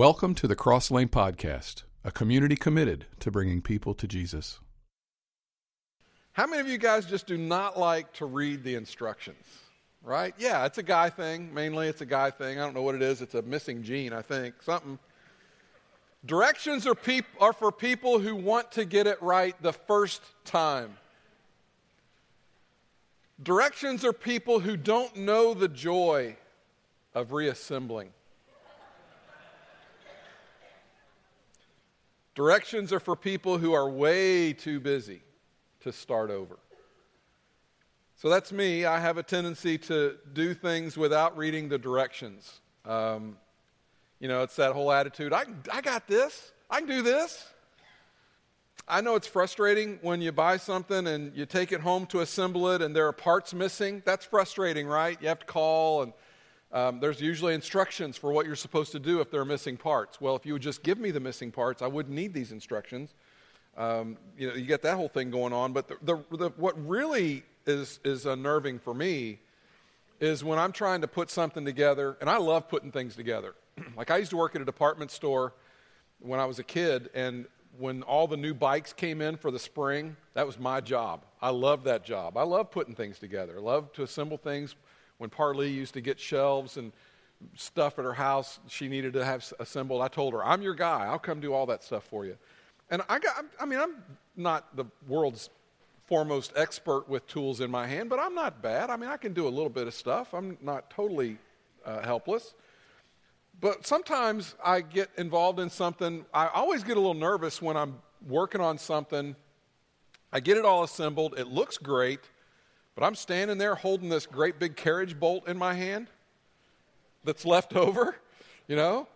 Welcome to the Cross Lane Podcast, a community committed to bringing people to Jesus. How many of you guys just do not like to read the instructions? Right? Yeah, it's a guy thing. Mainly, it's a guy thing. I don't know what it is. It's a missing gene, I think. Something. Directions are, peop- are for people who want to get it right the first time. Directions are people who don't know the joy of reassembling. Directions are for people who are way too busy to start over. So that's me. I have a tendency to do things without reading the directions. Um, you know, it's that whole attitude I, I got this, I can do this. I know it's frustrating when you buy something and you take it home to assemble it and there are parts missing. That's frustrating, right? You have to call and um, there's usually instructions for what you're supposed to do if there are missing parts. Well, if you would just give me the missing parts, I wouldn't need these instructions. Um, you know, you get that whole thing going on. But the, the, the, what really is, is unnerving for me is when I'm trying to put something together, and I love putting things together. like I used to work at a department store when I was a kid, and when all the new bikes came in for the spring, that was my job. I loved that job. I love putting things together. I love to assemble things. When Parley used to get shelves and stuff at her house she needed to have assembled, I told her, I'm your guy. I'll come do all that stuff for you. And I got, I mean, I'm not the world's foremost expert with tools in my hand, but I'm not bad. I mean, I can do a little bit of stuff. I'm not totally uh, helpless. But sometimes I get involved in something. I always get a little nervous when I'm working on something. I get it all assembled, it looks great, but I'm standing there holding this great big carriage bolt in my hand that's left over, you know?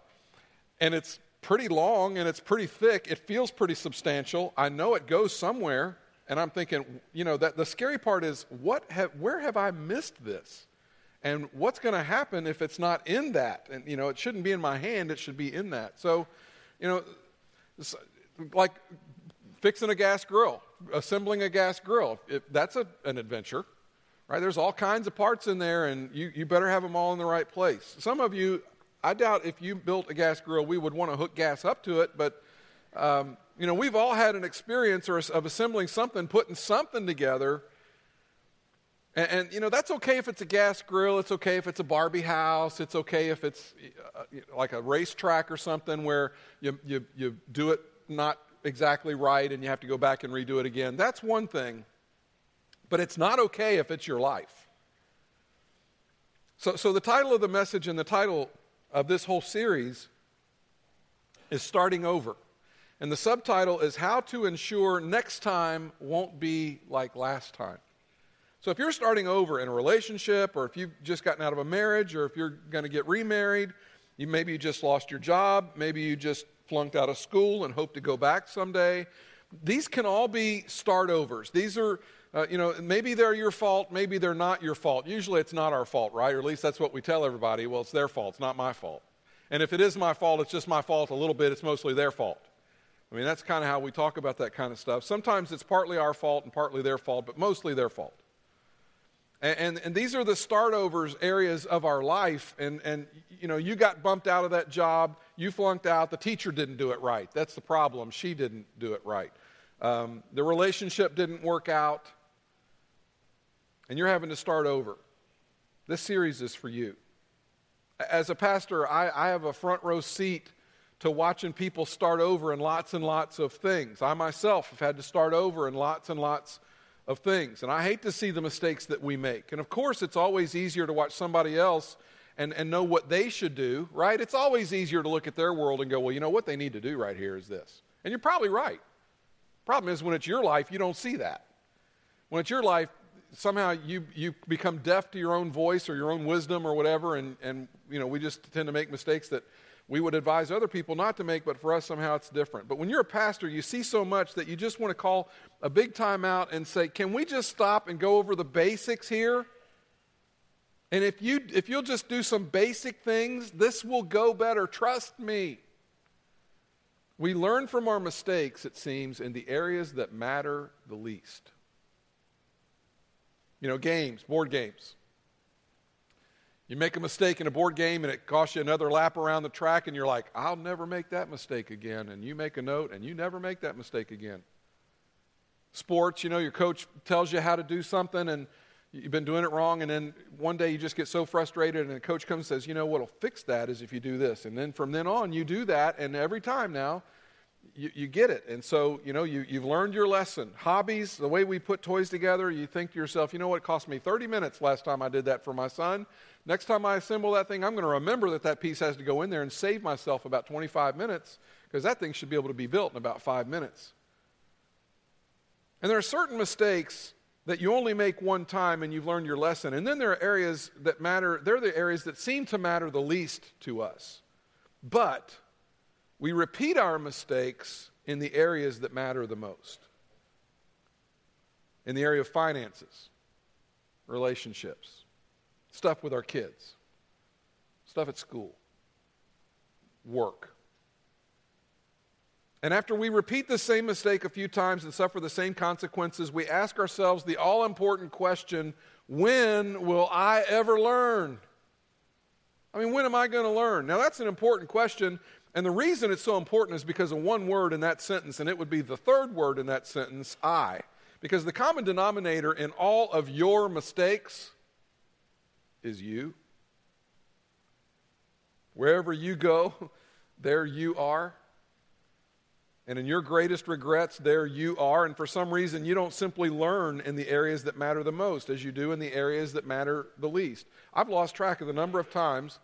And it's pretty long and it's pretty thick. It feels pretty substantial. I know it goes somewhere, and I'm thinking, you know, that the scary part is what have, where have I missed this? And what's going to happen if it's not in that? And you know, it shouldn't be in my hand, it should be in that. So, you know, like fixing a gas grill, assembling a gas grill, if that's a, an adventure. Right? There's all kinds of parts in there, and you, you better have them all in the right place. Some of you, I doubt if you built a gas grill, we would want to hook gas up to it, but um, you know, we've all had an experience or, of assembling something, putting something together. And, and, you know, that's okay if it's a gas grill. It's okay if it's a Barbie house. It's okay if it's uh, like a racetrack or something where you, you, you do it not exactly right and you have to go back and redo it again. That's one thing. But it's not okay if it's your life. So, so the title of the message and the title of this whole series is Starting Over. And the subtitle is How to Ensure Next Time Won't Be Like Last Time. So if you're starting over in a relationship, or if you've just gotten out of a marriage, or if you're going to get remarried, you, maybe you just lost your job, maybe you just flunked out of school and hope to go back someday. These can all be start overs. These are, uh, you know, maybe they're your fault, maybe they're not your fault. Usually it's not our fault, right? Or at least that's what we tell everybody. Well, it's their fault, it's not my fault. And if it is my fault, it's just my fault a little bit, it's mostly their fault. I mean, that's kind of how we talk about that kind of stuff. Sometimes it's partly our fault and partly their fault, but mostly their fault. And, and, and, these are the startovers areas of our life. And, and, you know, you got bumped out of that job, you flunked out, the teacher didn't do it right. That's the problem. She didn't do it right. Um, the relationship didn't work out, and you're having to start over. This series is for you. As a pastor, I, I have a front row seat to watching people start over in lots and lots of things. I myself have had to start over in lots and lots of things. And I hate to see the mistakes that we make. And of course, it's always easier to watch somebody else and, and know what they should do, right? It's always easier to look at their world and go, well, you know what they need to do right here is this. And you're probably right. Problem is, when it's your life, you don't see that. When it's your life, somehow you, you become deaf to your own voice or your own wisdom or whatever, and, and you know, we just tend to make mistakes that we would advise other people not to make, but for us, somehow it's different. But when you're a pastor, you see so much that you just want to call a big time out and say, Can we just stop and go over the basics here? And if, you, if you'll just do some basic things, this will go better. Trust me. We learn from our mistakes, it seems, in the areas that matter the least. You know, games, board games. You make a mistake in a board game and it costs you another lap around the track, and you're like, I'll never make that mistake again. And you make a note and you never make that mistake again. Sports, you know, your coach tells you how to do something and you've been doing it wrong, and then one day you just get so frustrated, and the coach comes and says, You know, what'll fix that is if you do this. And then from then on, you do that, and every time now, you, you get it. And so, you know, you, you've learned your lesson. Hobbies, the way we put toys together, you think to yourself, you know what, it cost me 30 minutes last time I did that for my son. Next time I assemble that thing, I'm going to remember that that piece has to go in there and save myself about 25 minutes because that thing should be able to be built in about five minutes. And there are certain mistakes that you only make one time and you've learned your lesson. And then there are areas that matter, they're the areas that seem to matter the least to us. But we repeat our mistakes in the areas that matter the most. In the area of finances, relationships, stuff with our kids, stuff at school, work. And after we repeat the same mistake a few times and suffer the same consequences, we ask ourselves the all important question when will I ever learn? I mean, when am I going to learn? Now, that's an important question. And the reason it's so important is because of one word in that sentence, and it would be the third word in that sentence I. Because the common denominator in all of your mistakes is you. Wherever you go, there you are. And in your greatest regrets, there you are. And for some reason, you don't simply learn in the areas that matter the most as you do in the areas that matter the least. I've lost track of the number of times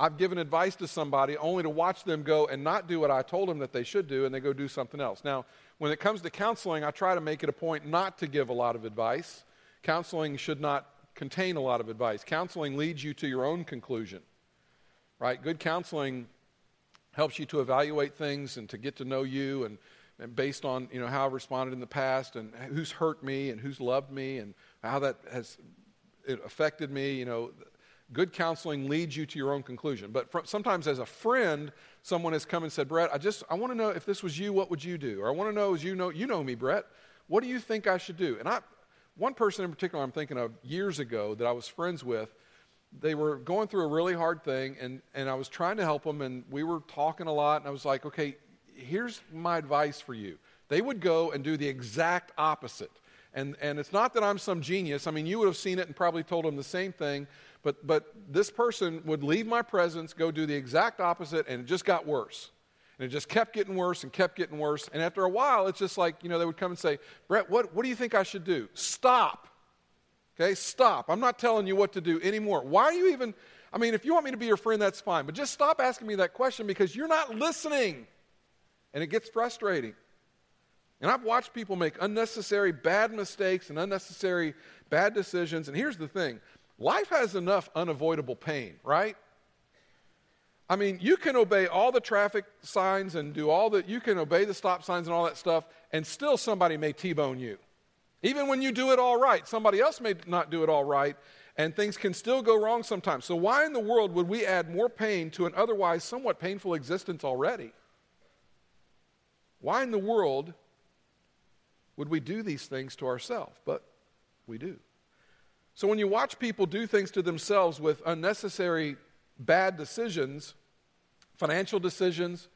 I've given advice to somebody only to watch them go and not do what I told them that they should do, and they go do something else. Now, when it comes to counseling, I try to make it a point not to give a lot of advice. Counseling should not contain a lot of advice. Counseling leads you to your own conclusion, right? Good counseling helps you to evaluate things and to get to know you and, and based on you know how I've responded in the past and who's hurt me and who's loved me and how that has affected me you know good counseling leads you to your own conclusion but sometimes as a friend someone has come and said brett i just i want to know if this was you what would you do or i want to know as you know you know me brett what do you think i should do and i one person in particular i'm thinking of years ago that i was friends with they were going through a really hard thing, and, and I was trying to help them, and we were talking a lot, and I was like, okay, here's my advice for you. They would go and do the exact opposite. And, and it's not that I'm some genius. I mean, you would have seen it and probably told them the same thing, but, but this person would leave my presence, go do the exact opposite, and it just got worse. And it just kept getting worse and kept getting worse. And after a while, it's just like, you know, they would come and say, Brett, what, what do you think I should do? Stop. Okay, stop. I'm not telling you what to do anymore. Why are you even, I mean, if you want me to be your friend, that's fine, but just stop asking me that question because you're not listening. And it gets frustrating. And I've watched people make unnecessary bad mistakes and unnecessary bad decisions. And here's the thing life has enough unavoidable pain, right? I mean, you can obey all the traffic signs and do all the, you can obey the stop signs and all that stuff, and still somebody may T bone you. Even when you do it all right, somebody else may not do it all right, and things can still go wrong sometimes. So, why in the world would we add more pain to an otherwise somewhat painful existence already? Why in the world would we do these things to ourselves? But we do. So, when you watch people do things to themselves with unnecessary bad decisions, financial decisions,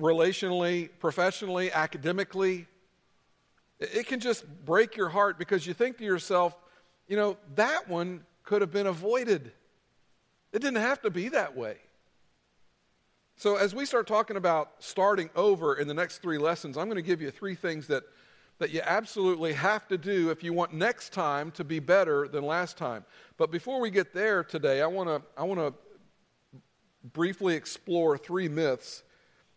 relationally, professionally, academically, it can just break your heart because you think to yourself, you know, that one could have been avoided. It didn't have to be that way. So, as we start talking about starting over in the next three lessons, I'm going to give you three things that, that you absolutely have to do if you want next time to be better than last time. But before we get there today, I want to I want to briefly explore three myths.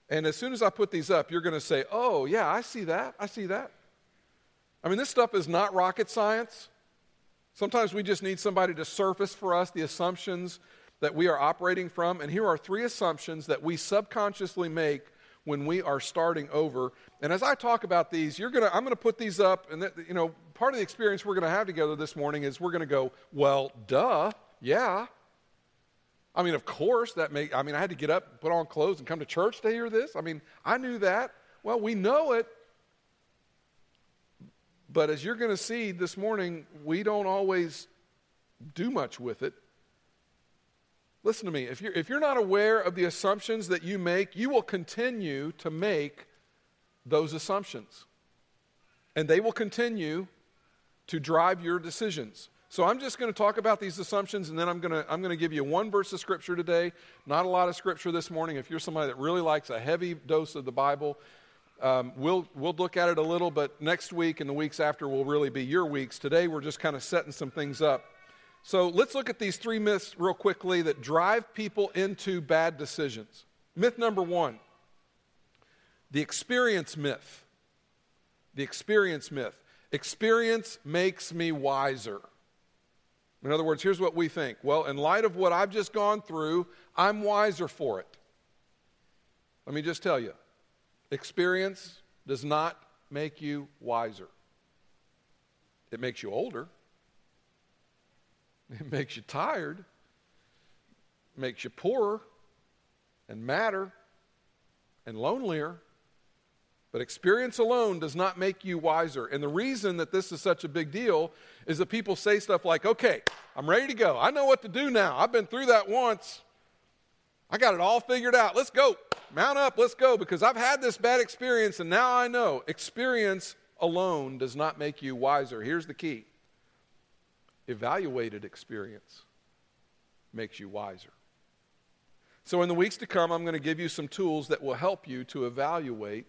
And as soon as I put these up, you're going to say, "Oh, yeah, I see that. I see that." I mean, this stuff is not rocket science. Sometimes we just need somebody to surface for us the assumptions that we are operating from. And here are three assumptions that we subconsciously make when we are starting over. And as I talk about these, you're gonna, I'm going to put these up. And, that, you know, part of the experience we're going to have together this morning is we're going to go, well, duh, yeah. I mean, of course, that may, I mean, I had to get up, put on clothes, and come to church to hear this. I mean, I knew that. Well, we know it, but as you're going to see this morning, we don't always do much with it. Listen to me. If you're, if you're not aware of the assumptions that you make, you will continue to make those assumptions. And they will continue to drive your decisions. So I'm just going to talk about these assumptions and then I'm going to I'm going to give you one verse of scripture today. Not a lot of scripture this morning. If you're somebody that really likes a heavy dose of the Bible, um, we'll we'll look at it a little, but next week and the weeks after will really be your weeks. Today we're just kind of setting some things up. So let's look at these three myths real quickly that drive people into bad decisions. Myth number one the experience myth. The experience myth. Experience makes me wiser. In other words, here's what we think. Well, in light of what I've just gone through, I'm wiser for it. Let me just tell you experience does not make you wiser, it makes you older, it makes you tired, makes you poorer and madder and lonelier. But experience alone does not make you wiser. And the reason that this is such a big deal is that people say stuff like, okay, I'm ready to go. I know what to do now. I've been through that once. I got it all figured out. Let's go. Mount up. Let's go. Because I've had this bad experience and now I know. Experience alone does not make you wiser. Here's the key evaluated experience makes you wiser. So, in the weeks to come, I'm going to give you some tools that will help you to evaluate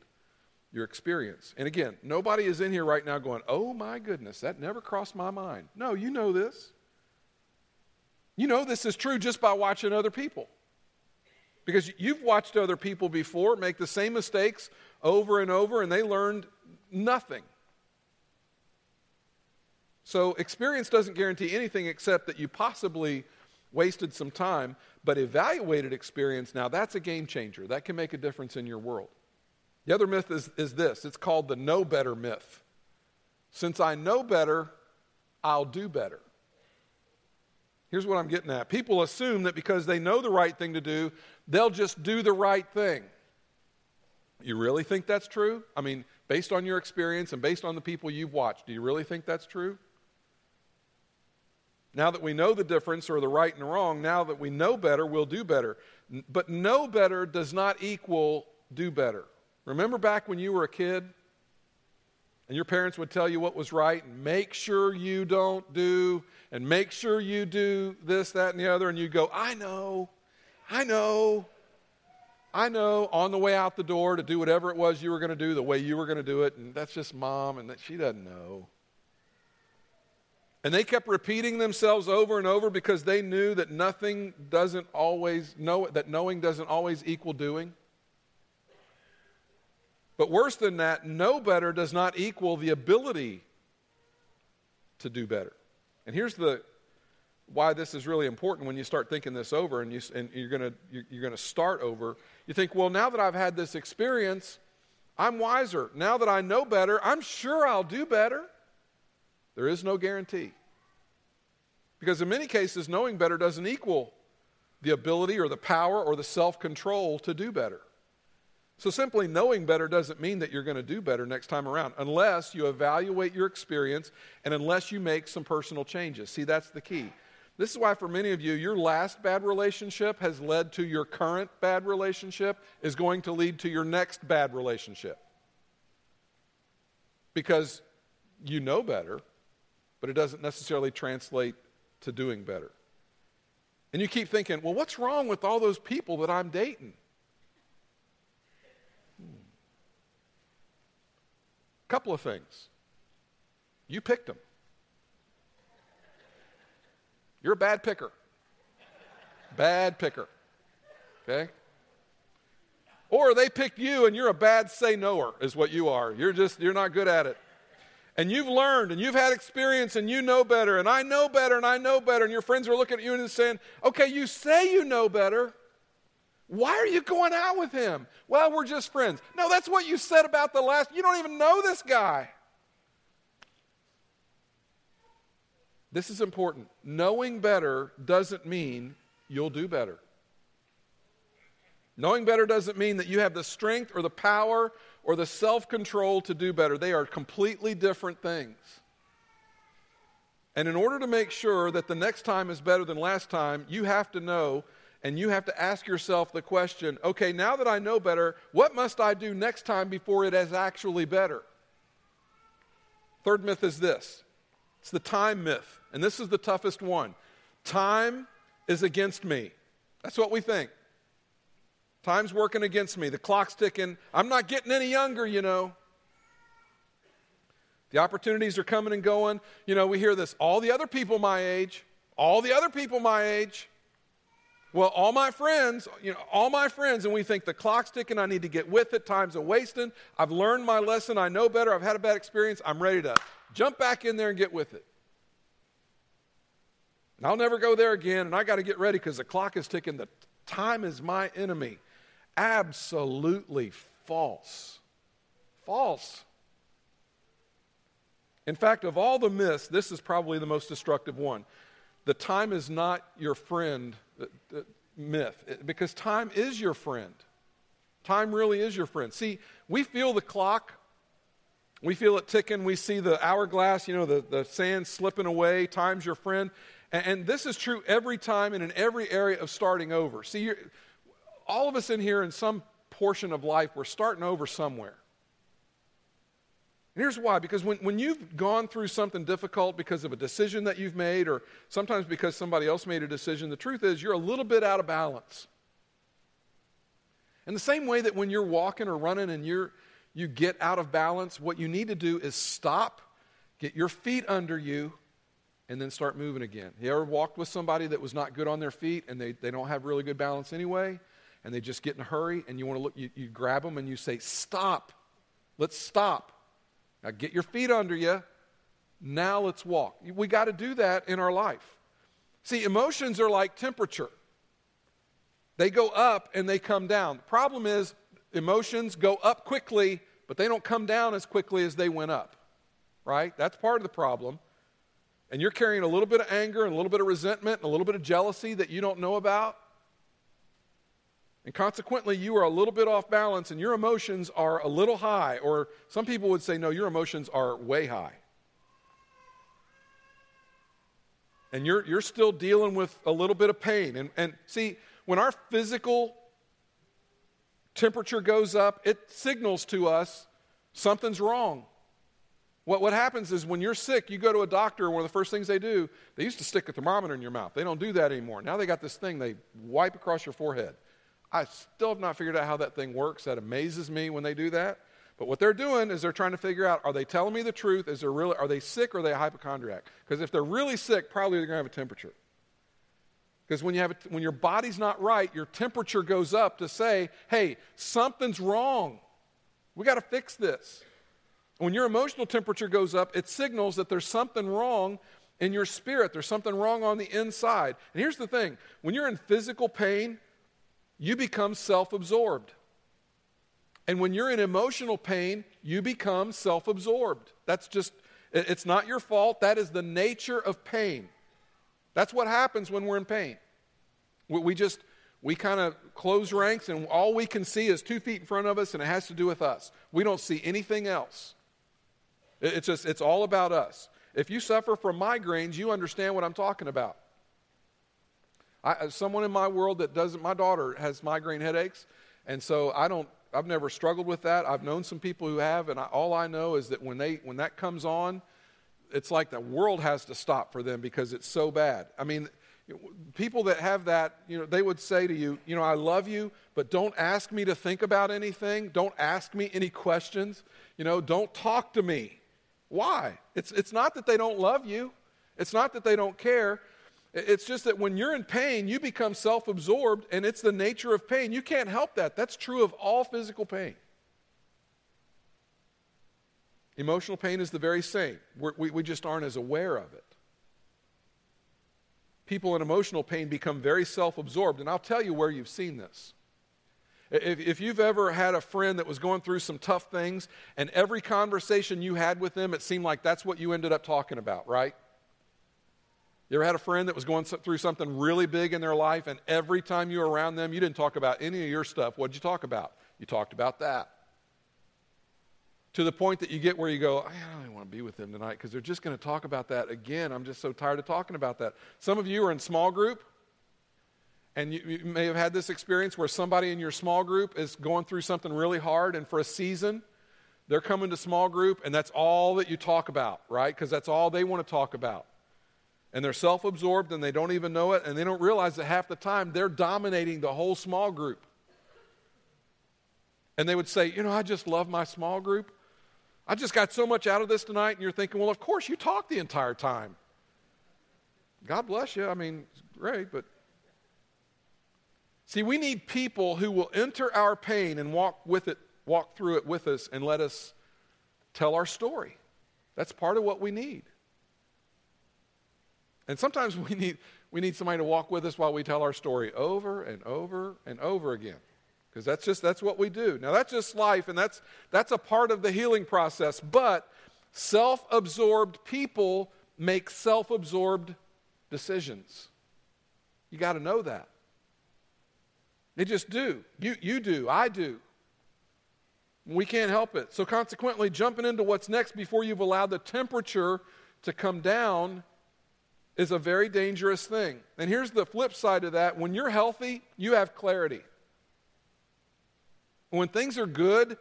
your experience. And again, nobody is in here right now going, oh my goodness, that never crossed my mind. No, you know this. You know this is true just by watching other people. Because you've watched other people before make the same mistakes over and over, and they learned nothing. So, experience doesn't guarantee anything except that you possibly wasted some time, but evaluated experience, now that's a game changer. That can make a difference in your world. The other myth is, is this it's called the know better myth. Since I know better, I'll do better. Here's what I'm getting at people assume that because they know the right thing to do, they'll just do the right thing. You really think that's true? I mean, based on your experience and based on the people you've watched, do you really think that's true? Now that we know the difference or the right and wrong, now that we know better, we'll do better. But know better does not equal do better. Remember back when you were a kid and your parents would tell you what was right and make sure you don't do and make sure you do this, that, and the other, and you go, I know, I know, I know, on the way out the door to do whatever it was you were going to do the way you were going to do it, and that's just mom, and that she doesn't know. And they kept repeating themselves over and over because they knew that nothing doesn't always know that knowing doesn't always equal doing. But worse than that, know better does not equal the ability to do better. And here's the why this is really important when you start thinking this over and, you, and you're going you're, you're going to start over. You think, well, now that I've had this experience, I'm wiser. Now that I know better, I'm sure I'll do better. There is no guarantee. Because in many cases, knowing better doesn't equal the ability or the power or the self control to do better. So, simply knowing better doesn't mean that you're going to do better next time around unless you evaluate your experience and unless you make some personal changes. See, that's the key. This is why, for many of you, your last bad relationship has led to your current bad relationship, is going to lead to your next bad relationship. Because you know better, but it doesn't necessarily translate to doing better. And you keep thinking, well, what's wrong with all those people that I'm dating? A couple of things. You picked them. You're a bad picker. Bad picker. Okay? Or they picked you and you're a bad say noer, is what you are. You're just, you're not good at it. And you've learned and you've had experience and you know better and I know better and I know better. And your friends are looking at you and saying, okay, you say you know better. Why are you going out with him? Well, we're just friends. No, that's what you said about the last. You don't even know this guy. This is important. Knowing better doesn't mean you'll do better. Knowing better doesn't mean that you have the strength or the power or the self control to do better. They are completely different things. And in order to make sure that the next time is better than last time, you have to know and you have to ask yourself the question okay, now that I know better, what must I do next time before it is actually better? Third myth is this it's the time myth, and this is the toughest one. Time is against me. That's what we think. Time's working against me. The clock's ticking. I'm not getting any younger, you know. The opportunities are coming and going. You know, we hear this all the other people my age, all the other people my age. Well, all my friends, you know, all my friends, and we think the clock's ticking, I need to get with it, time's a wasting. I've learned my lesson, I know better, I've had a bad experience, I'm ready to jump back in there and get with it. And I'll never go there again, and I got to get ready because the clock is ticking. The time is my enemy. Absolutely false. False. In fact, of all the myths, this is probably the most destructive one. The time is not your friend myth, because time is your friend. Time really is your friend. See, we feel the clock, we feel it ticking, we see the hourglass, you know, the, the sand slipping away. Time's your friend. And, and this is true every time and in every area of starting over. See, all of us in here, in some portion of life, we're starting over somewhere. And here's why because when, when you've gone through something difficult because of a decision that you've made, or sometimes because somebody else made a decision, the truth is you're a little bit out of balance. In the same way that when you're walking or running and you're, you get out of balance, what you need to do is stop, get your feet under you, and then start moving again. You ever walked with somebody that was not good on their feet and they, they don't have really good balance anyway, and they just get in a hurry, and you want to look, you, you grab them and you say, Stop, let's stop. Now get your feet under you. Now let's walk. We got to do that in our life. See, emotions are like temperature. They go up and they come down. The problem is emotions go up quickly, but they don't come down as quickly as they went up. Right? That's part of the problem. And you're carrying a little bit of anger and a little bit of resentment and a little bit of jealousy that you don't know about. And consequently, you are a little bit off balance and your emotions are a little high. Or some people would say, no, your emotions are way high. And you're, you're still dealing with a little bit of pain. And, and see, when our physical temperature goes up, it signals to us something's wrong. What, what happens is when you're sick, you go to a doctor, and one of the first things they do, they used to stick a thermometer in your mouth. They don't do that anymore. Now they got this thing they wipe across your forehead. I still have not figured out how that thing works. That amazes me when they do that. But what they're doing is they're trying to figure out are they telling me the truth? Is there really, are they sick or are they a hypochondriac? Because if they're really sick, probably they're going to have a temperature. Because when, you have when your body's not right, your temperature goes up to say, hey, something's wrong. We got to fix this. When your emotional temperature goes up, it signals that there's something wrong in your spirit. There's something wrong on the inside. And here's the thing when you're in physical pain, you become self absorbed. And when you're in emotional pain, you become self absorbed. That's just, it's not your fault. That is the nature of pain. That's what happens when we're in pain. We just, we kind of close ranks and all we can see is two feet in front of us and it has to do with us. We don't see anything else. It's just, it's all about us. If you suffer from migraines, you understand what I'm talking about. I, uh, someone in my world that doesn't, my daughter has migraine headaches, and so I don't, I've never struggled with that. I've known some people who have, and I, all I know is that when, they, when that comes on, it's like the world has to stop for them because it's so bad. I mean, people that have that, you know, they would say to you, you know, I love you, but don't ask me to think about anything. Don't ask me any questions. You know, don't talk to me. Why? It's, it's not that they don't love you. It's not that they don't care. It's just that when you're in pain, you become self absorbed, and it's the nature of pain. You can't help that. That's true of all physical pain. Emotional pain is the very same. We're, we we just aren't as aware of it. People in emotional pain become very self absorbed, and I'll tell you where you've seen this. If, if you've ever had a friend that was going through some tough things, and every conversation you had with them, it seemed like that's what you ended up talking about, right? You ever had a friend that was going through something really big in their life, and every time you were around them, you didn't talk about any of your stuff? What did you talk about? You talked about that. To the point that you get where you go, I don't even want to be with them tonight because they're just going to talk about that again. I'm just so tired of talking about that. Some of you are in small group, And you, you, may have had this experience where somebody in your small group is going through something really hard, and for a season, they're coming to small group, and that's all that you talk about, right? Because that's all they want to talk about. And they're self absorbed and they don't even know it, and they don't realize that half the time they're dominating the whole small group. And they would say, You know, I just love my small group. I just got so much out of this tonight. And you're thinking, Well, of course, you talk the entire time. God bless you. I mean, it's great, but. See, we need people who will enter our pain and walk with it, walk through it with us, and let us tell our story. That's part of what we need. And sometimes we need, we need somebody to walk with us while we tell our story over and over and over again. Because that's just that's what we do. Now that's just life, and that's that's a part of the healing process. But self-absorbed people make self-absorbed decisions. You got to know that. They just do. You, you do. I do. We can't help it. So, consequently, jumping into what's next before you've allowed the temperature to come down is a very dangerous thing. And here's the flip side of that when you're healthy, you have clarity. When things are good,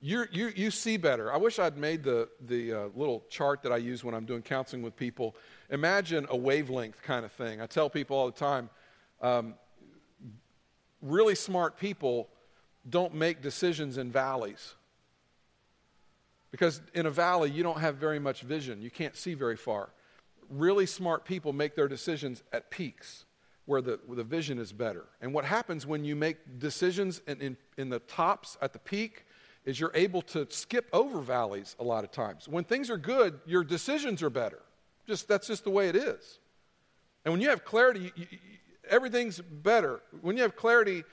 you you, you see better. I wish I'd made the, the uh, little chart that I use when I'm doing counseling with people. Imagine a wavelength kind of thing. I tell people all the time um, really smart people don't make decisions in valleys. Because in a valley, you don't have very much vision, you can't see very far really smart people make their decisions at peaks where the, where the vision is better. And what happens when you make decisions in, in, in the tops at the peak is you're able to skip over valleys a lot of times. When things are good, your decisions are better. Just that's just the way it is. And when you have clarity, you, you, everything's better. When you have clarity,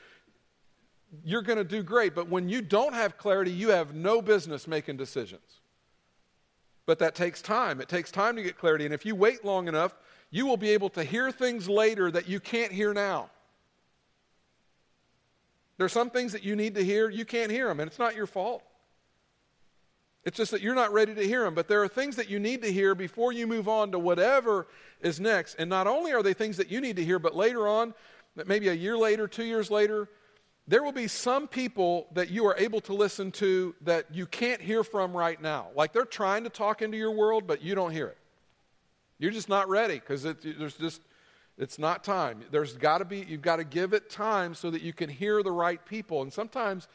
you're going to do great. But when you don't have clarity, you have no business making decisions. But that takes time. It takes time to get clarity. And if you wait long enough, you will be able to hear things later that you can't hear now. There are some things that you need to hear, you can't hear them, and it's not your fault. It's just that you're not ready to hear them. But there are things that you need to hear before you move on to whatever is next. And not only are they things that you need to hear, but later on, maybe a year later, two years later, there will be some people that you are able to listen to that you can't hear from right now. Like they're trying to talk into your world, but you don't hear it. You're just not ready because there's just it's not time. There's got to be you've got to give it time so that you can hear the right people. And sometimes,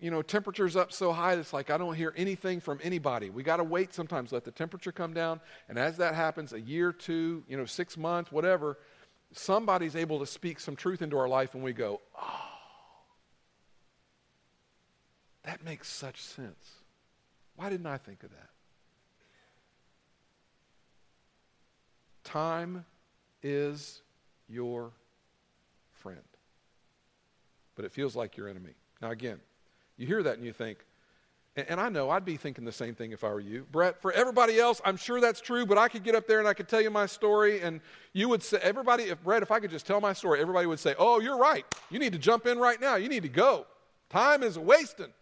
you know, temperature's up so high it's like I don't hear anything from anybody. We got to wait sometimes, let the temperature come down, and as that happens, a year, two, you know, six months, whatever, somebody's able to speak some truth into our life, and we go, oh that makes such sense. Why didn't I think of that? Time is your friend, but it feels like your enemy. Now, again, you hear that and you think, and, I know I'd be thinking the same thing if I were you. Brett, for everybody else, I'm sure that's true, but I could get up there and I could tell you my story, and you would say, everybody, if Brett, if I could just tell my story, everybody would say, oh, you're right. You need to jump in right now. You need to go. Time is wasting.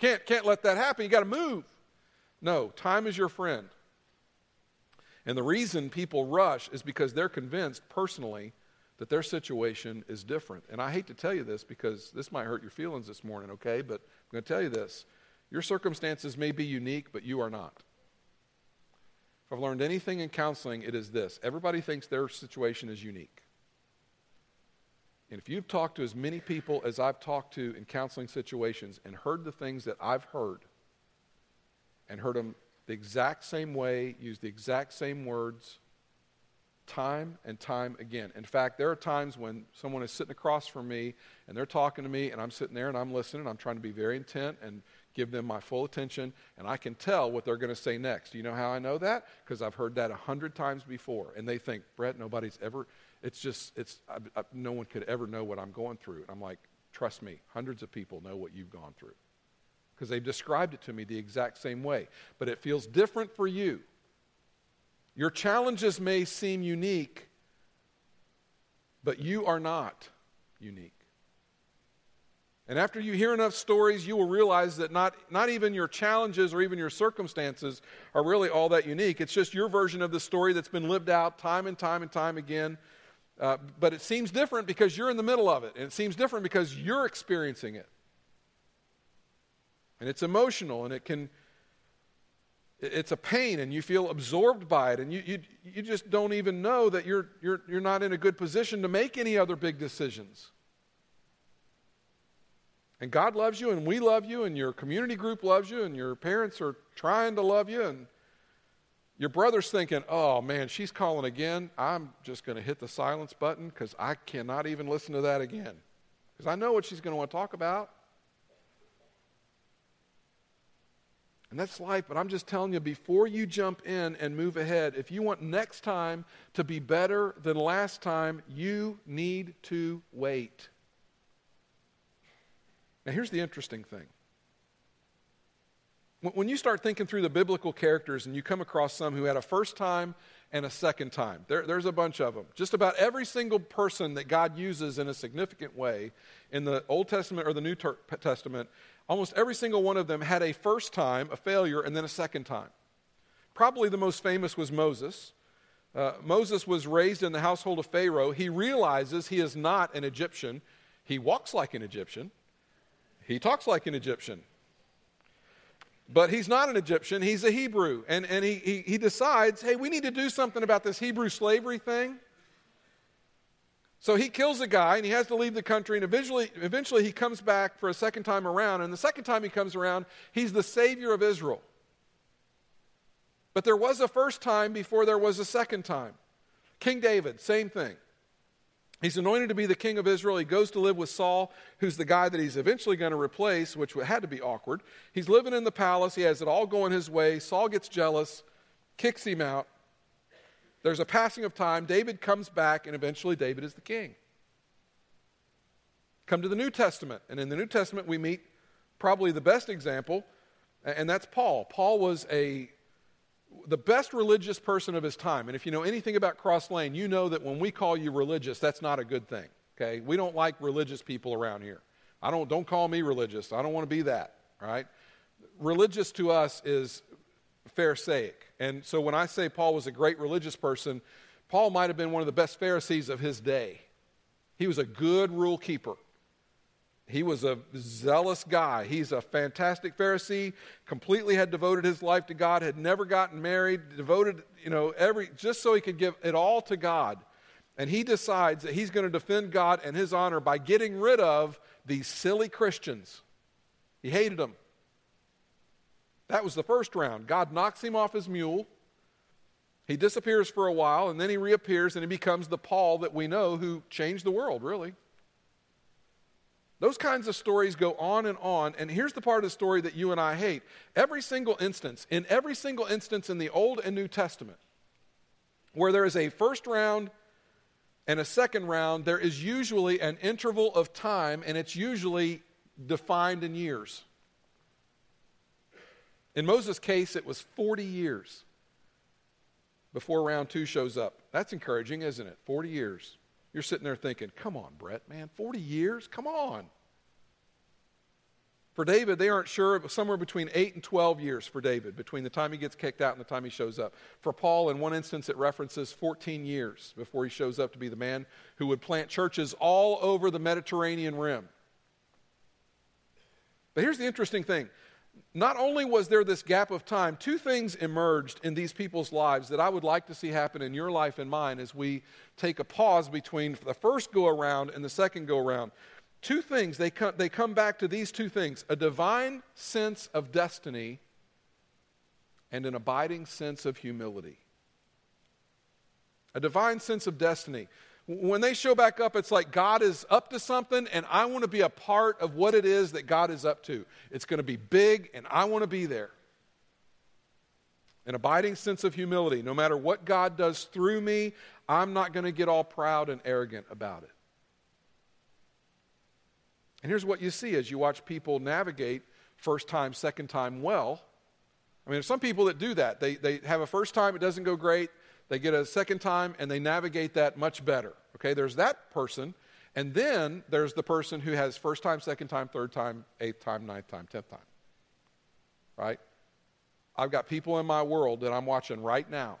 Can't, can't let that happen. You got to move. No, time is your friend. And the reason people rush is because they're convinced personally that their situation is different. And I hate to tell you this because this might hurt your feelings this morning, okay? But I'm going to tell you this. Your circumstances may be unique, but you are not. If I've learned anything in counseling, it is this everybody thinks their situation is unique. And if you've talked to as many people as I've talked to in counseling situations and heard the things that I've heard, and heard them the exact same way, use the exact same words, time and time again. In fact, there are times when someone is sitting across from me and they're talking to me, and I'm sitting there and I'm listening. and I'm trying to be very intent and give them my full attention, and I can tell what they're going to say next. You know how I know that? Because I've heard that a hundred times before. And they think, Brett, nobody's ever it's just, it's, I, I, no one could ever know what I'm going through. And I'm like, trust me, hundreds of people know what you've gone through because they've described it to me the exact same way. But it feels different for you. Your challenges may seem unique, but you are not unique. And after you hear enough stories, you will realize that not, not even your challenges or even your circumstances are really all that unique. It's just your version of the story that's been lived out time and time and time again Uh, but it seems different because you're in the middle of it, and it seems different because you're experiencing it. And it's emotional, and it can, it's a pain, and you feel absorbed by it, and you, you, you just don't even know that you're, you're, you're not in a good position to make any other big decisions. And God loves you, and we love you, and your community group loves you, and your parents are trying to love you, and your brother's thinking, oh man, she's calling again. I'm just going to hit the silence button because I cannot even listen to that again. Because I know what she's going to want to talk about. And that's life, but I'm just telling you before you jump in and move ahead, if you want next time to be better than last time, you need to wait. Now, here's the interesting thing when you start thinking through the biblical characters and you come across some who had a first time and a second time, there, there's a bunch of them. Just about every single person that God uses in a significant way in the Old Testament or the New Testament, almost every single one of them had a first time, a failure, and then a second time. Probably the most famous was Moses. Uh, Moses was raised in the household of Pharaoh. He realizes he is not an Egyptian. He walks like an Egyptian. He talks like an Egyptian. But he's not an Egyptian, he's a Hebrew. And, and he, he, he decides, hey, we need to do something about this Hebrew slavery thing. So he kills a guy and he has to leave the country, and eventually, eventually he comes back for a second time around. And the second time he comes around, he's the savior of Israel. But there was a first time before there was a second time. King David, same thing. He's anointed to be the king of Israel. He goes to live with Saul, who's the guy that he's eventually going to replace, which had to be awkward. He's living in the palace. He has it all going his way. Saul gets jealous, kicks him out. There's a passing of time. David comes back, and eventually David is the king. Come to the New Testament. And in the New Testament, we meet probably the best example, and that's Paul. Paul was a the best religious person of his time. And if you know anything about Cross Lane, you know that when we call you religious, that's not a good thing. Okay? We don't like religious people around here. I don't don't call me religious. I don't want to be that, right? Religious to us is pharisaic. And so when I say Paul was a great religious person, Paul might have been one of the best Pharisees of his day. He was a good rule keeper. He was a zealous guy. He's a fantastic Pharisee, completely had devoted his life to God, had never gotten married, devoted, you know, every just so he could give it all to God. And he decides that he's going to defend God and his honor by getting rid of these silly Christians. He hated them. That was the first round. God knocks him off his mule. He disappears for a while, and then he reappears, and he becomes the Paul that we know who changed the world, really. Those kinds of stories go on and on. And here's the part of the story that you and I hate. Every single instance, in every single instance in the Old and New Testament, where there is a first round and a second round, there is usually an interval of time, and it's usually defined in years. In Moses' case, it was 40 years before round two shows up. That's encouraging, isn't it? 40 years. You're sitting there thinking, come on, Brett, man, 40 years? Come on. For David, they aren't sure. It was somewhere between 8 and 12 years for David, between the time he gets kicked out and the time he shows up. For Paul, in one instance, it references 14 years before he shows up to be the man who would plant churches all over the Mediterranean rim. But here's the interesting thing not only was there this gap of time, two things emerged in these people's lives that I would like to see happen in your life and mine as we take a pause between the first go around and the second go around. Two things, they come, they come back to these two things a divine sense of destiny and an abiding sense of humility. A divine sense of destiny. When they show back up, it's like God is up to something, and I want to be a part of what it is that God is up to. It's going to be big, and I want to be there. An abiding sense of humility. No matter what God does through me, I'm not going to get all proud and arrogant about it. And here's what you see as you watch people navigate first time, second time well. I mean, there's some people that do that. They, they have a first time, it doesn't go great. They get a second time and they navigate that much better. Okay, there's that person. And then there's the person who has first time, second time, third time, eighth time, ninth time, tenth time. Right? I've got people in my world that I'm watching right now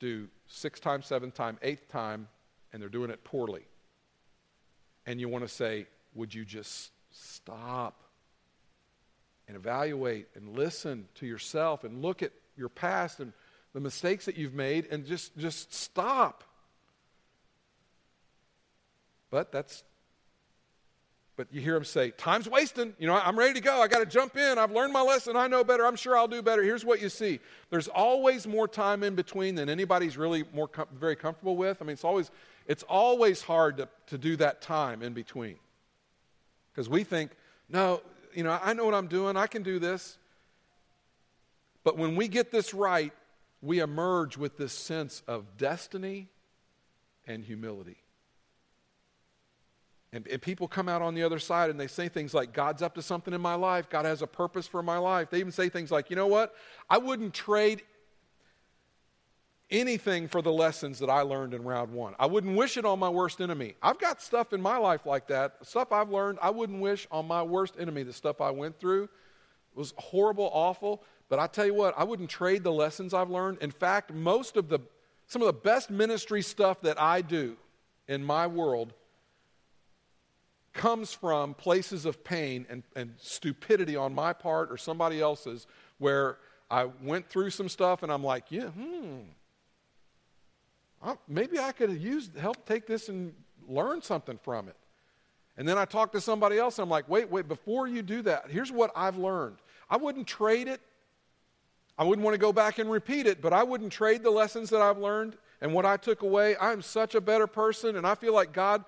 do sixth time, seventh time, eighth time, and they're doing it poorly. And you want to say, would you just stop and evaluate and listen to yourself and look at your past and the mistakes that you've made and just, just stop. But that's but you hear him say, Time's wasting. You know, I'm ready to go. I got to jump in. I've learned my lesson. I know better. I'm sure I'll do better. Here's what you see there's always more time in between than anybody's really more com- very comfortable with. I mean, it's always, it's always hard to, to do that time in between. Because we think, no, you know, I know what I'm doing. I can do this. But when we get this right, we emerge with this sense of destiny and humility. And, and, people come out on the other side and they say things like, God's up to something in my life. God has a purpose for my life. They even say things like, you know what? I wouldn't trade anything for the lessons that I learned in round one. I wouldn't wish it on my worst enemy. I've got stuff in my life like that, stuff I've learned, I wouldn't wish on my worst enemy. The stuff I went through was horrible, awful. But I tell you what, I wouldn't trade the lessons I've learned. In fact, most of the, some of the best ministry stuff that I do in my world comes from places of pain and, and stupidity on my part or somebody else's where I went through some stuff and I'm like, yeah, hmm, maybe I could used help take this and learn something from it. And then I talk to somebody else and I'm like, wait, wait, before you do that, here's what I've learned. I wouldn't trade it. I wouldn't want to go back and repeat it, but I wouldn't trade the lessons that I've learned and what I took away. I'm such a better person, and I feel like God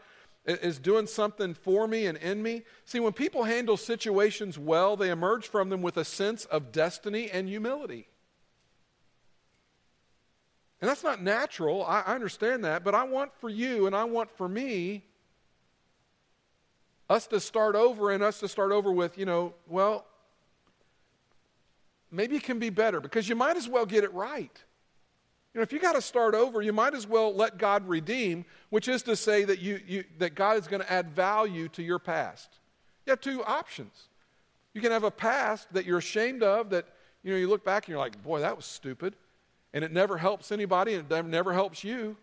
is doing something for me and in me. See, when people handle situations well, they emerge from them with a sense of destiny and humility. And that's not natural. I, understand that. But I want for you and I want for me us to start over and us to start over with, you know, well, maybe it can be better because you might as well get it right. You know, if you got to start over, you might as well let God redeem, which is to say that, you, you, that God is going to add value to your past. You have two options. You can have a past that you're ashamed of, that you know you look back and you're like, boy, that was stupid, and it never helps anybody and it never helps you.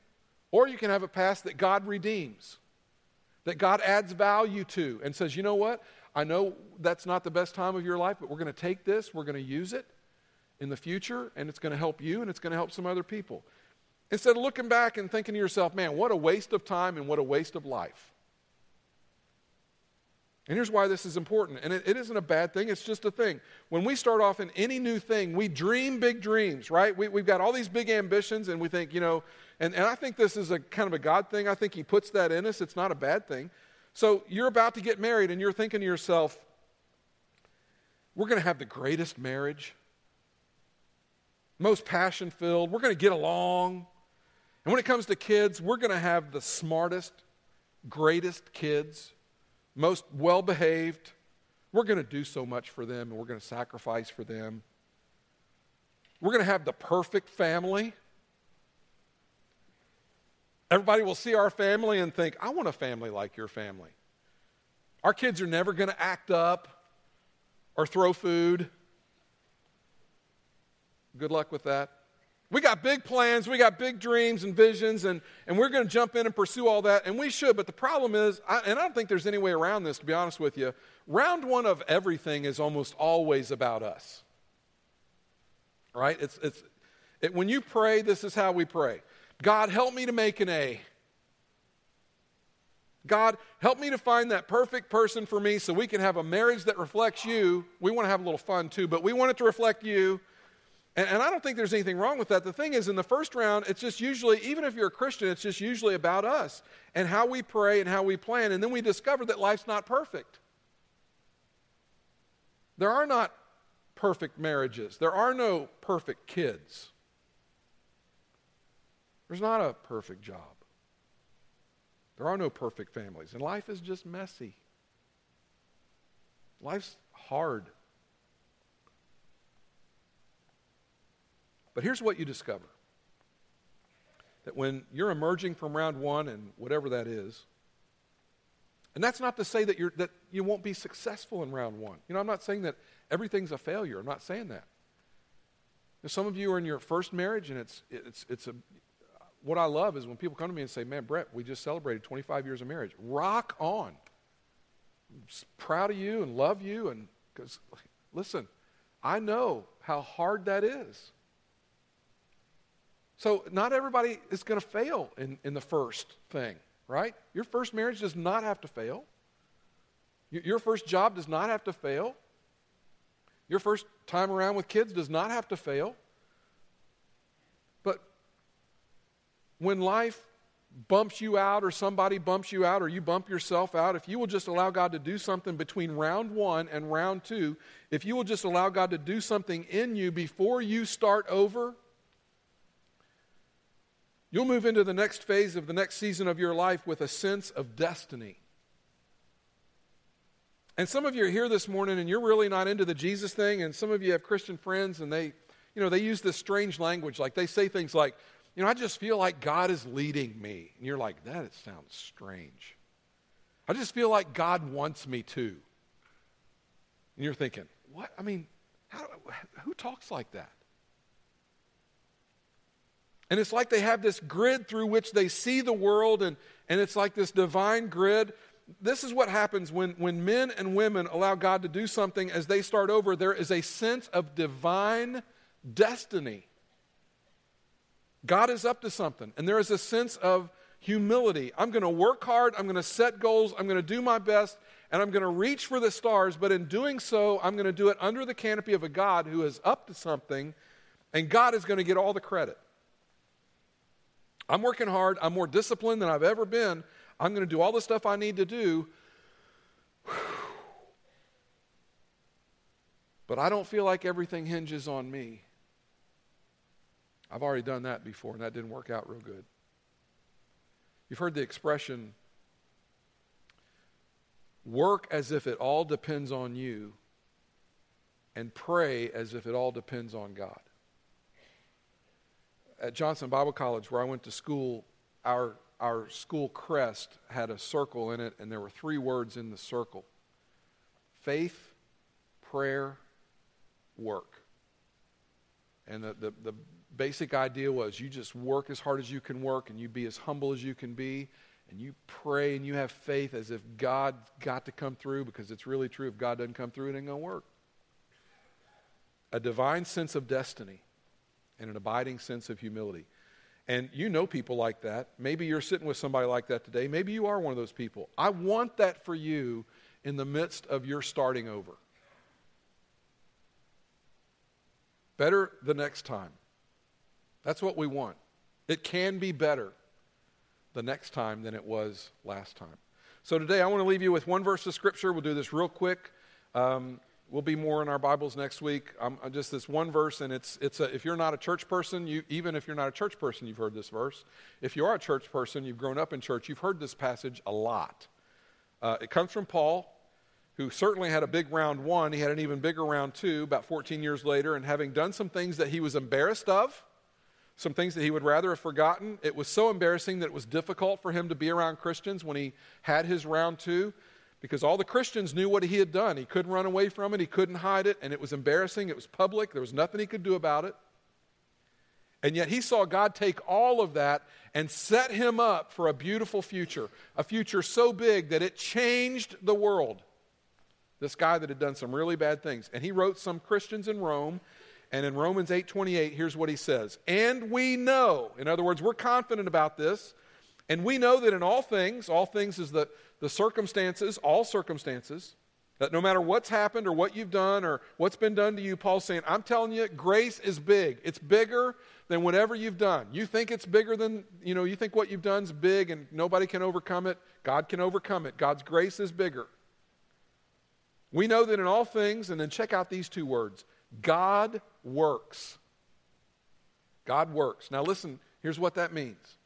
Or you can have a past that God redeems, that God adds value to, and says, you know what? I know that's not the best time of your life, but we're going to take this, we're going to use it, in the future, and it's going to help you and it's going to help some other people. Instead of looking back and thinking to yourself, man, what a waste of time and what a waste of life. And here's why this is important. And it, it isn't a bad thing, it's just a thing. When we start off in any new thing, we dream big dreams, right? We, we've got all these big ambitions, and we think, you know, and, and I think this is a kind of a God thing. I think He puts that in us. It's not a bad thing. So you're about to get married, and you're thinking to yourself, we're going to have the greatest marriage most passion filled. We're going to get along. And when it comes to kids, we're going to have the smartest, greatest kids, most well behaved. We're going to do so much for them and we're going to sacrifice for them. We're going to have the perfect family. Everybody will see our family and think, I want a family like your family. Our kids are never going to act up or throw food Good luck with that. We got big plans, we got big dreams and visions, and, and we're going to jump in and pursue all that, and we should. But the problem is, I, and I don't think there's any way around this, to be honest with you, round one of everything is almost always about us. Right? It's, it's, it, when you pray, this is how we pray God, help me to make an A. God, help me to find that perfect person for me so we can have a marriage that reflects you. We want to have a little fun too, but we want it to reflect you. And, and, I don't think there's anything wrong with that. The thing is, in the first round, it's just usually, even if you're a Christian, it's just usually about us and how we pray and how we plan. And then we discover that life's not perfect. There are not perfect marriages, there are no perfect kids. There's not a perfect job. There are no perfect families. And life is just messy. Life's hard. But here's what you discover that when you're emerging from round one and whatever that is, and that's not to say that, you're, that you won't be successful in round one. You know, I'm not saying that everything's a failure. I'm not saying that. Now, some of you are in your first marriage and it's, it's, it's a, what I love is when people come to me and say, Man, Brett, we just celebrated 25 years of marriage. Rock on. I'm proud of you and love you. And because, listen, I know how hard that is. So, not everybody is going to fail in, in the first thing, right? Your first marriage does not have to fail. Your first job does not have to fail. Your first time around with kids does not have to fail. When life bumps you out, or somebody bumps you out, or you bump yourself out, if you will just allow God to do something between round one and round two, if you will just allow God to do something in you before you start over, you'll move into the next phase of the next season of your life with a sense of destiny. And some of you are here this morning and you're really not into the Jesus thing, and some of you have Christian friends and they, you know, they use this strange language. Like they say things like, you know, I just feel like God is leading me. And you're like, that sounds strange. I just feel like God wants me to. And you're thinking, what? I mean, how, who talks like that? And it's like they have this grid through which they see the world, and, and it's like this divine grid this is what happens when, when men and women allow God to do something as they start over. There is a sense of divine destiny. God is up to something, and there is a sense of humility. I'm going to work hard, I'm going to set goals, I'm going to do my best, and I'm going to reach for the stars, but in doing so, I'm going to do it under the canopy of a God who is up to something, and God is going to get all the credit. I'm working hard, I'm more disciplined than I've ever been, I'm going to do all the stuff I need to do. But I don't feel like everything hinges on me. I've already done that before, and that didn't work out real good. You've heard the expression work as if it all depends on you, and pray as if it all depends on God. At Johnson Bible College, where I went to school, our our school crest had a circle in it, and there were three words in the circle faith, prayer, work. And the, the, the, basic idea was you just work as hard as you can work, and you be as humble as you can be, and you pray and you have faith as if God's got to come through because it's really true. If God doesn't come through, it ain't going to work. A divine sense of destiny and an abiding sense of humility. And you know people like that. Maybe you're sitting with somebody like that today. Maybe you are one of those people. I want that for you in the midst of your starting over. Better the next time. That's what we want. It can be better the next time than it was last time. So today I want to leave you with one verse of Scripture. We'll do this real quick. Um, We'll be more in our Bibles next week. I'm, I'm just this one verse, and it's, it's a, if you're not a church person, you, even if you're not a church person, you've heard this verse. If you are a church person, you've grown up in church, you've heard this passage a lot. Uh, it comes from Paul, who certainly had a big round one. He had an even bigger round two about 14 years later, and having done some things that he was embarrassed of, some things that he would rather have forgotten, it was so embarrassing that it was difficult for him to be around Christians when he had his round two because all the Christians knew what he had done. He couldn't run away from it, he couldn't hide it, and it was embarrassing. It was public, there was nothing he could do about it. And yet he saw God take all of that and set him up for a beautiful future, a future so big that it changed the world. This guy that had done some really bad things. And he wrote some Christians in Rome, and in Romans 8:28 here's what he says. And we know, in other words, we're confident about this, and we know that in all things, all things is the the circumstances, all circumstances, that no matter what's happened or what you've done or what's been done to you, Paul's saying, I'm telling you, grace is big. It's bigger than whatever you've done. You think it's bigger than, you know, you think what you've done's big and nobody can overcome it. God can overcome it. God's grace is bigger. We know that in all things, and then check out these two words God works. God works. Now, listen, here's what that means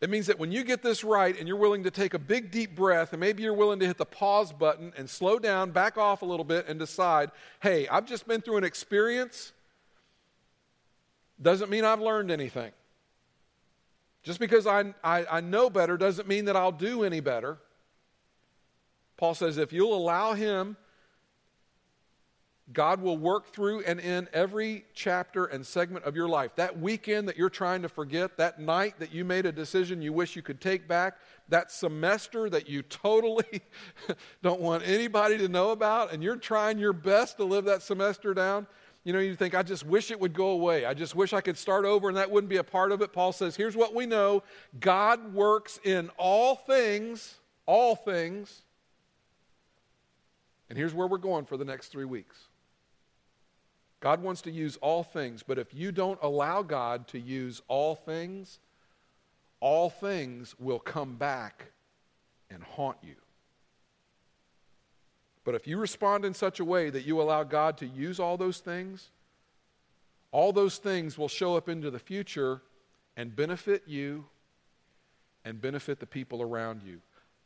it means that when you get this right and you're willing to take a big deep breath and maybe you're willing to hit the pause button and slow down, back off a little bit and decide, hey, I've just been through an experience, doesn't mean I've learned anything. Just because I, I, I know better doesn't mean that I'll do any better. Paul says if you'll allow him God will work through and in every chapter and segment of your life. That weekend that you're trying to forget, that night that you made a decision you wish you could take back, that semester that you totally don't want anybody to know about, and you're trying your best to live that semester down. You know, you think, I just wish it would go away. I just wish I could start over and that wouldn't be a part of it. Paul says, here's what we know God works in all things, all things. And here's where we're going for the next three weeks. God wants to use all things, but if you don't allow God to use all things, all things will come back and haunt you. But if you respond in such a way that you allow God to use all those things, all those things will show up into the future and benefit you and benefit the people around you.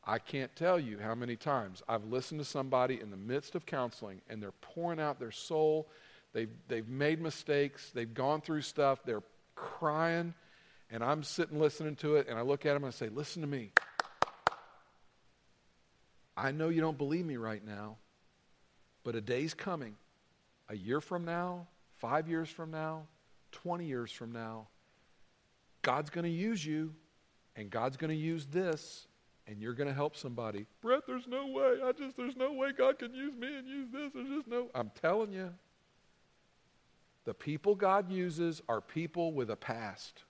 I can't tell you how many times I've listened to somebody in the midst of counseling and they're pouring out their soul They've, they've made mistakes. They've gone through stuff. They're crying. And I'm sitting listening to it, and I look at them and I say, Listen to me. I know you don't believe me right now, but a day's coming, a year from now, five years from now, 20 years from now. God's going to use you, and God's going to use this, and you're going to help somebody. Brett, there's no way. I just, there's no way God can use me and use this. There's just no. I'm telling you, the people God uses are people with a past.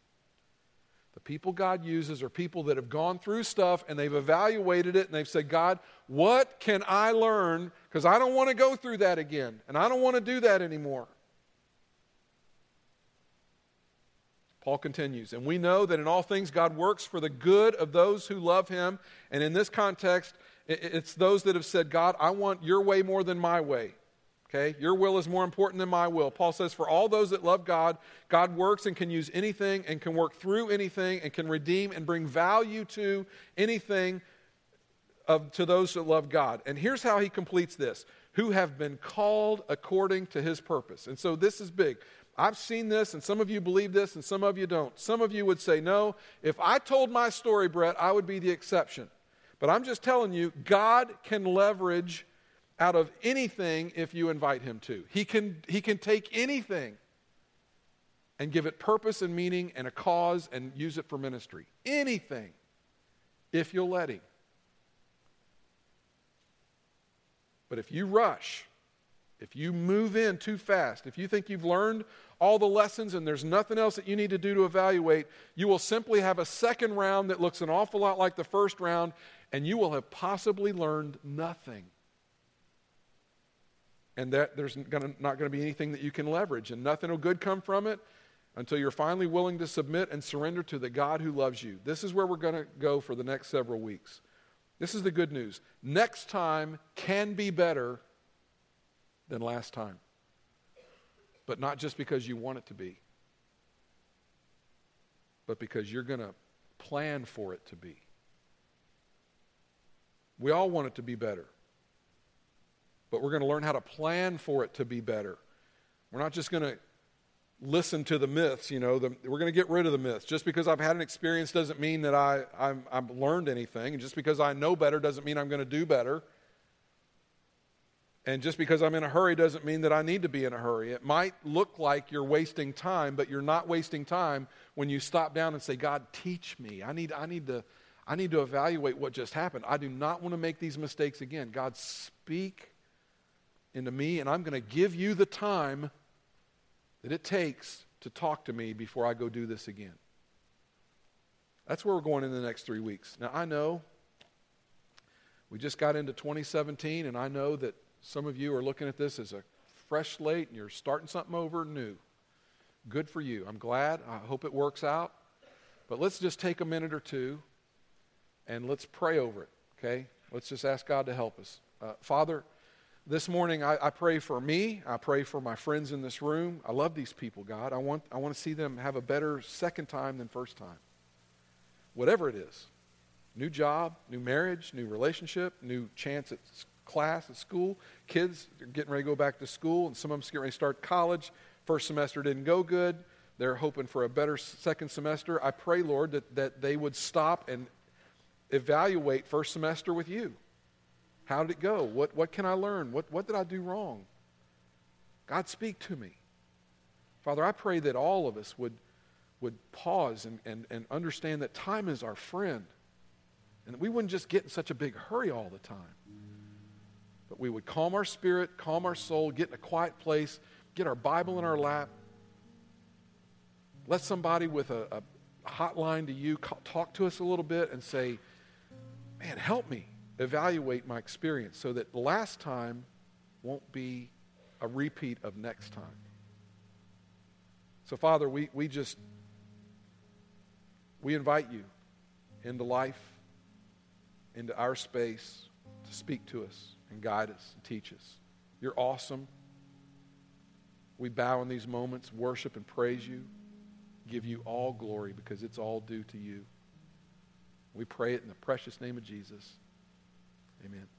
The people God uses are people that have gone through stuff and they've evaluated it and they've said, God, what can I learn? Because I don't want to go through that again and I don't want to do that anymore. Paul continues, and we know that in all things God works for the good of those who love him. And in this context, it's those that have said, God, I want your way more than my way. Okay? Your will is more important than my will. Paul says, For all those that love God, God works and can use anything and can work through anything and can redeem and bring value to anything of, to those that love God. And here's how he completes this who have been called according to his purpose. And so this is big. I've seen this, and some of you believe this, and some of you don't. Some of you would say, No, if I told my story, Brett, I would be the exception. But I'm just telling you, God can leverage out of anything if you invite him to. He can, he can take anything and give it purpose and meaning and a cause and use it for ministry. Anything, if you'll let him. But if you rush, if you move in too fast, if you think you've learned all the lessons and there's nothing else that you need to do to evaluate, you will simply have a second round that looks an awful lot like the first round, and you will have possibly learned nothing and that there's gonna, not going to be anything that you can leverage, and nothing good come from it until you're finally willing to submit and surrender to the God who loves you. This is where we're going to go for the next several weeks. This is the good news. Next time can be better than last time, but not just because you want it to be, but because you're going to plan for it to be. We all want it to be better but we're going to learn how to plan for it to be better. We're not just going to listen to the myths, you know, the, we're going to get rid of the myths. Just because I've had an experience doesn't mean that I, I'm, I've learned anything. And just because I know better doesn't mean I'm going to do better. And just because I'm in a hurry doesn't mean that I need to be in a hurry. It might look like you're wasting time, but you're not wasting time when you stop down and say, God, teach me. I need, I need, to, I need to evaluate what just happened. I do not want to make these mistakes again. God, speak into me, and I'm going to give you the time that it takes to talk to me before I go do this again. That's where we're going in the next three weeks. Now, I know we just got into 2017, and I know that some of you are looking at this as a fresh slate and you're starting something over new. Good for you. I'm glad. I hope it works out. But let's just take a minute or two and let's pray over it, okay? Let's just ask God to help us. Uh, Father, this morning, I, I, pray for me. I pray for my friends in this room. I love these people, God. I want, I want to see them have a better second time than first time. Whatever it is new job, new marriage, new relationship, new chance at class, at school. Kids are getting ready to go back to school, and some of them getting ready to start college. First semester didn't go good. They're hoping for a better second semester. I pray, Lord, that, that they would stop and evaluate first semester with you how did it go? What, what can I learn? What, what did I do wrong? God, speak to me. Father, I pray that all of us would, would pause and, and, and understand that time is our friend. And that we wouldn't just get in such a big hurry all the time. But we would calm our spirit, calm our soul, get in a quiet place, get our Bible in our lap. Let somebody with a, a hotline to you talk to us a little bit and say, man, help me evaluate my experience so that last time won't be a repeat of next time. So, Father, we, we just, we invite you into life, into our space to speak to us and guide us and teach us. You're awesome. We bow in these moments, worship and praise you, give you all glory because it's all due to you. We pray it in the precious name of Jesus. Amen.